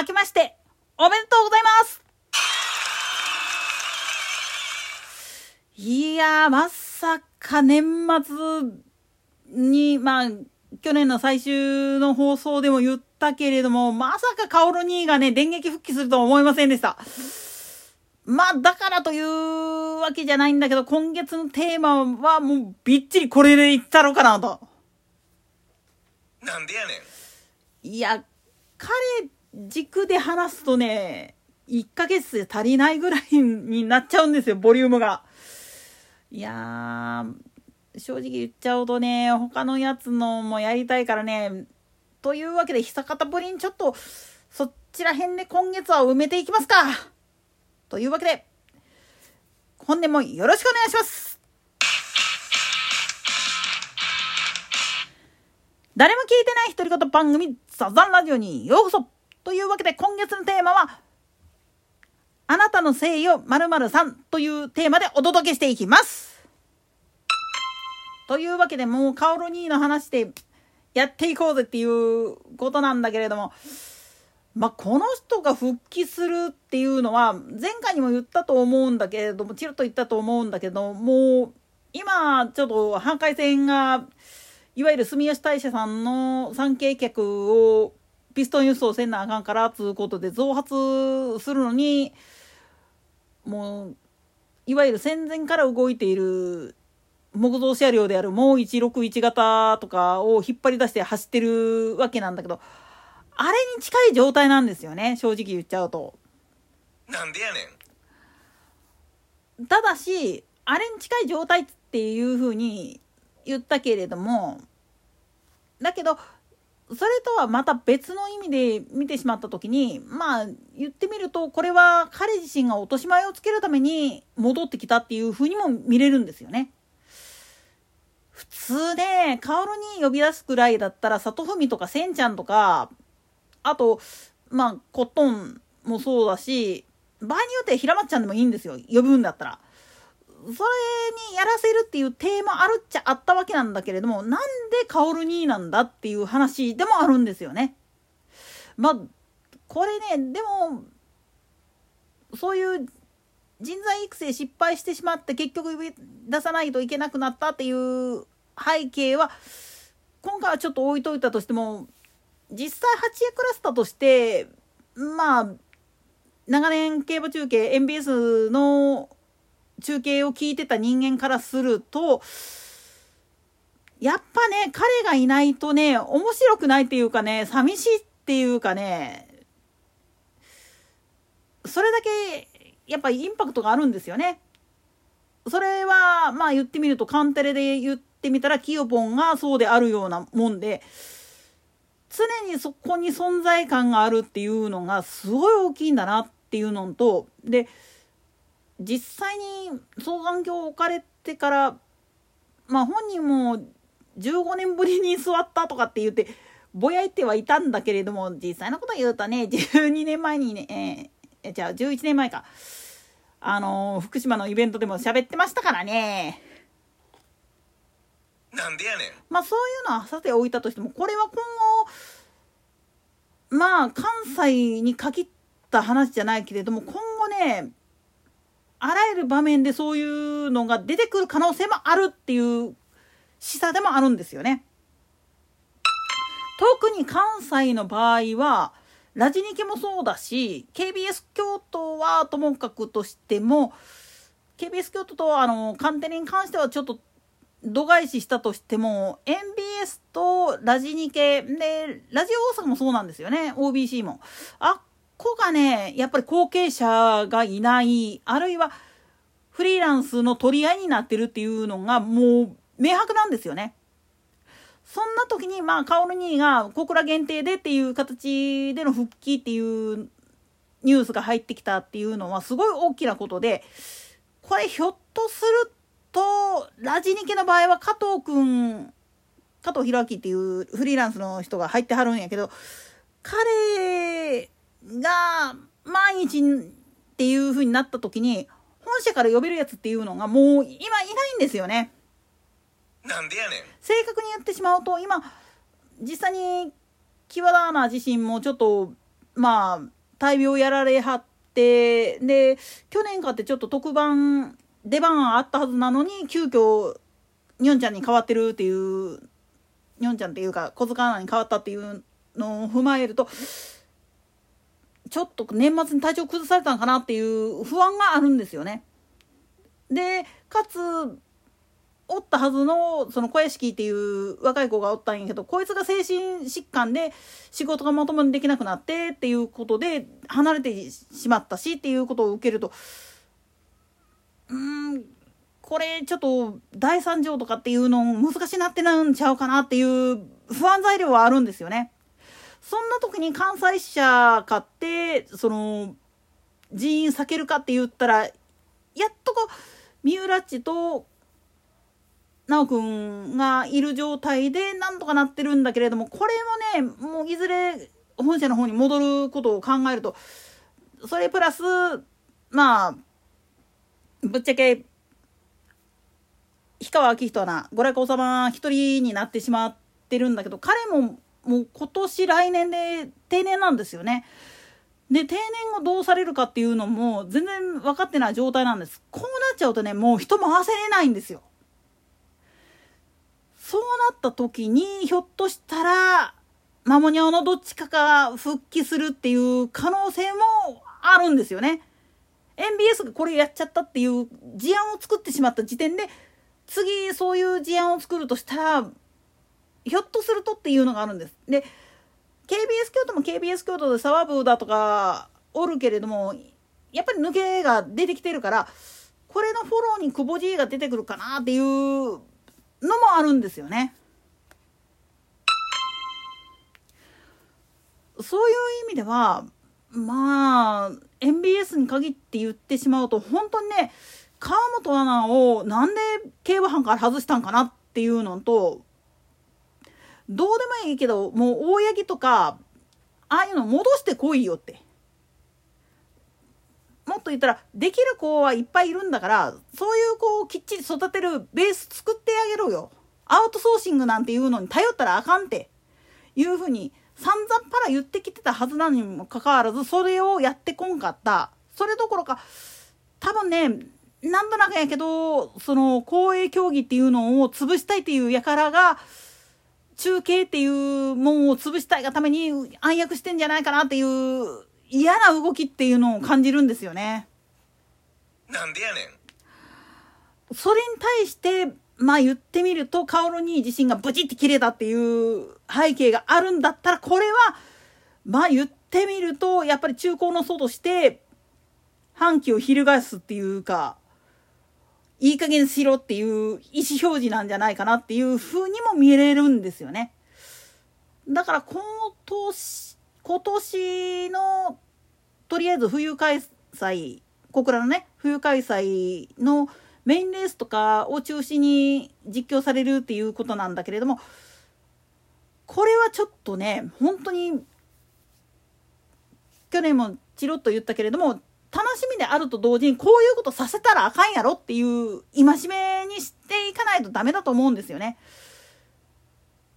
明けまして、おめでとうございますいやー、まさか年末に、まあ、去年の最終の放送でも言ったけれども、まさかカオル兄がね、電撃復帰するとは思いませんでした。まあ、だからというわけじゃないんだけど、今月のテーマはもうびっちりこれでいったろうかなと。なんでやねんいや、彼軸で話すとね、1ヶ月で足りないぐらいになっちゃうんですよ、ボリュームが。いやー、正直言っちゃうとね、他のやつのもやりたいからね、というわけで、久方ぶりにちょっと、そちら辺で今月は埋めていきますか。というわけで、本年もよろしくお願いします。誰も聞いてない独り言番組サザンラジオにようこそというわけで今月のテーマはあなたの誠意を〇〇さんというテーマでお届けしていきます。というわけでもうカオル兄の話でやっていこうぜっていうことなんだけれどもまあこの人が復帰するっていうのは前回にも言ったと思うんだけれどもチロッと言ったと思うんだけどもう今ちょっと半回戦がいわゆる住吉大社さんの参詣客をピストン輸送せんなあかんからつうことで増発するのにもういわゆる戦前から動いている木造車両であるもう161型とかを引っ張り出して走ってるわけなんだけどあれに近い状態なんですよね正直言っちゃうと。なんでやねんただしあれに近い状態っていうふうに言ったけれどもだけどそれとはまた別の意味で見てしまった時にまあ言ってみるとこれは彼自身が落とし前をつけるために戻ってきたっていうふうにも見れるんですよね。普通ね薫に呼び出すくらいだったら里文とかせんちゃんとかあとまあコットンもそうだし場合によっては平松ちゃんでもいいんですよ呼ぶんだったら。それにやらせるっていうテーマあるっちゃあったわけなんだけれどもなんで薫になんだっていう話でもあるんですよね。まあこれねでもそういう人材育成失敗してしまって結局出さないといけなくなったっていう背景は今回はちょっと置いといたとしても実際8 A クラスターとしてまあ長年競馬中継 MBS の中継を聞いてた人間からするとやっぱね彼がいないとね面白くないっていうかね寂しいっていうかねそれだけやっぱインパクトがあるんですよね。それはまあ言ってみるとカンテレで言ってみたらキヨポンがそうであるようなもんで常にそこに存在感があるっていうのがすごい大きいんだなっていうのとで実際に双眼鏡を置かれてからまあ本人も15年ぶりに座ったとかって言ってぼやいてはいたんだけれども実際のこと言うとね12年前にね、えー、じゃあ11年前か。あのー福島のイベントでも喋ってましたからね。なんでやねん。まあそういうのはさておいたとしてもこれは今後まあ関西に限った話じゃないけれども今後ねあらゆる場面でそういうのが出てくる可能性もあるっていう示唆でもあるんですよね。特に関西の場合はラジニケもそうだし KBS 京都はともかくとしても KBS 京都とあのカンテレに関してはちょっと度外視したとしても MBS とラジニケでラジオ大阪もそうなんですよね OBC も。あこがねやっぱり後継者がいないあるいはフリーランスの取り合いになってるっていうのがもう明白なんですよね。そんな時にまあ薫兄が小倉限定でっていう形での復帰っていうニュースが入ってきたっていうのはすごい大きなことでこれひょっとするとラジニケの場合は加藤君加藤弘明っていうフリーランスの人が入ってはるんやけど彼が万一っていう風になった時に本社から呼べるやつっていうのがもう今いないんですよね。なんでやねん正確に言ってしまうと今実際に木和田アナ自身もちょっとまあ大病やられはってで去年かってちょっと特番出番あったはずなのに急遽にょんちゃんに変わってるっていうにょんちゃんっていうか小塚アナに変わったっていうのを踏まえるとちょっと年末に体調崩されたんかなっていう不安があるんですよね。でかつおったはずのその小屋敷っていう若い子がおったんやけどこいつが精神疾患で仕事がまともにできなくなってっていうことで離れてしまったしっていうことを受けるとうんこれちょっと第三条とかっていうの難しいなってなんちゃうかなっていう不安材料はあるんですよね。そんな時に関西支社買ってその人員避けるかって言ったらやっとこう三浦っちと奈くんがいる状態でなんとかなってるんだけれどもこれもねもういずれ本社の方に戻ることを考えるとそれプラスまあぶっちゃけ氷川明人はなご来光様一人になってしまってるんだけど彼ももう今年来年で定年なんですよね。で定年後どうされるかっていうのも全然分かってない状態なんです。こうなっちゃうとねもう人回せれないんですよ。そうなった時にひょっとしたらマモニャオのどっちかが復帰するっていう可能性もあるんですよね。MBS がこれやっちゃったっていう事案を作ってしまった時点で次そういう事案を作るとしたらひょっとするとっていうのがあるんです。で KBS 京都も KBS 京都で沢部だとかおるけれどもやっぱり抜けが出てきてるからこれのフォローに久保 G が出てくるかなっていうのもあるんですよね。そういう意味ではまあ MBS に限って言ってしまうと本当にね川本アナをなんで競馬班から外したんかなっていうのとどうでもいいけどもう大八木とかああいうの戻してこいよって。もっと言ったらできる子はいっぱいいるんだからそういう子をきっちり育てるベース作ってあげろよ。アウトソーシングなんていうのに頼ったらあかんって。いうふうに散々パラ言ってきてたはずなのにもかかわらずそれをやってこんかった。それどころか多分ねなんとなくやけどその公営競技っていうのを潰したいっていう輩が中継っていうもんを潰したいがために暗躍してんじゃないかなっていう嫌な動きっていうのを感じるんですよね。なんでやねん。それに対してまあ言ってみると薫に自信がブチって切れたっていう背景があるんだったらこれはまあ言ってみるとやっぱり中高の祖として反旗を翻すっていうかいい加減しろっていう意思表示なんじゃないかなっていう風にも見れるんですよね。だから今年、今年のとりあえず冬開催、小倉のね、冬開催のメインレースとかを中心に実況されるっていうことなんだけれども、これはちょっとね、本当に、去年もチロッと言ったけれども、楽しみであると同時にこういうことさせたらあかんやろっていう戒めにしていかないとダメだと思うんですよね。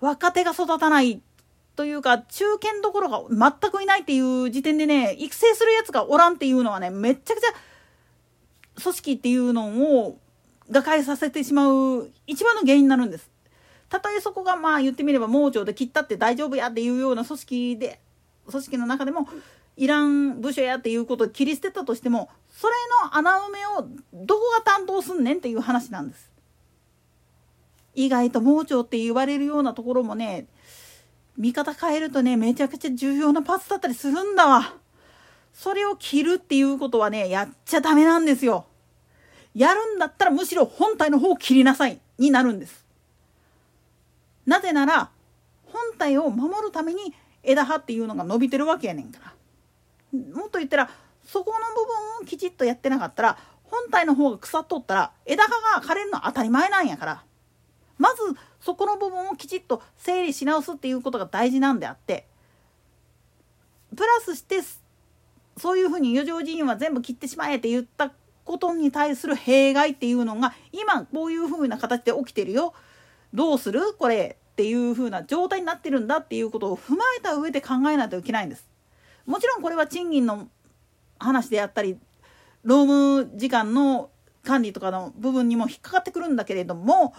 若手が育たないというか中堅どころが全くいないっていう時点でね育成するやつがおらんっていうのはねめちゃくちゃ組織っていうのを瓦解させてしまう一番の原因になるんです。たとえそこがまあ言ってみれば盲腸で切ったって大丈夫やっていうような組織で組織の中でもいらん部署やっていうことを切り捨てたとしてもそれの穴埋めをどこが担当すんねんっていう話なんです。意外と盲腸って言われるようなところもね見方変えるとねめちゃくちゃ重要なパーツだったりするんだわ。それを切るっていうことはねやっちゃダメなんですよ。やるんだったらむしろ本体の方を切りなさいになるんです。なぜなら本体を守るために枝葉っていうのが伸びてるわけやねんから。もっと言ったらそこの部分をきちっとやってなかったら本体の方が腐っとったら枝葉が枯れるのは当たり前なんやからまずそこの部分をきちっと整理し直すっていうことが大事なんであってプラスしてそういうふうに余剰人員は全部切ってしまえって言ったことに対する弊害っていうのが今こういうふうな形で起きてるよどうするこれっていうふうな状態になってるんだっていうことを踏まえた上で考えないといけないんです。もちろんこれは賃金の話であったり労務時間の管理とかの部分にも引っかかってくるんだけれども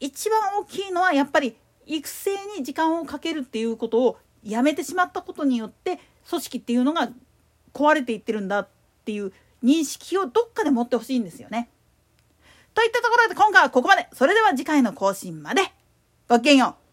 一番大きいのはやっぱり育成に時間をかけるっていうことをやめてしまったことによって組織っていうのが壊れていってるんだっていう認識をどっかで持ってほしいんですよね。といったところで今回はここまで。それでは次回の更新まで。ごきげんよう。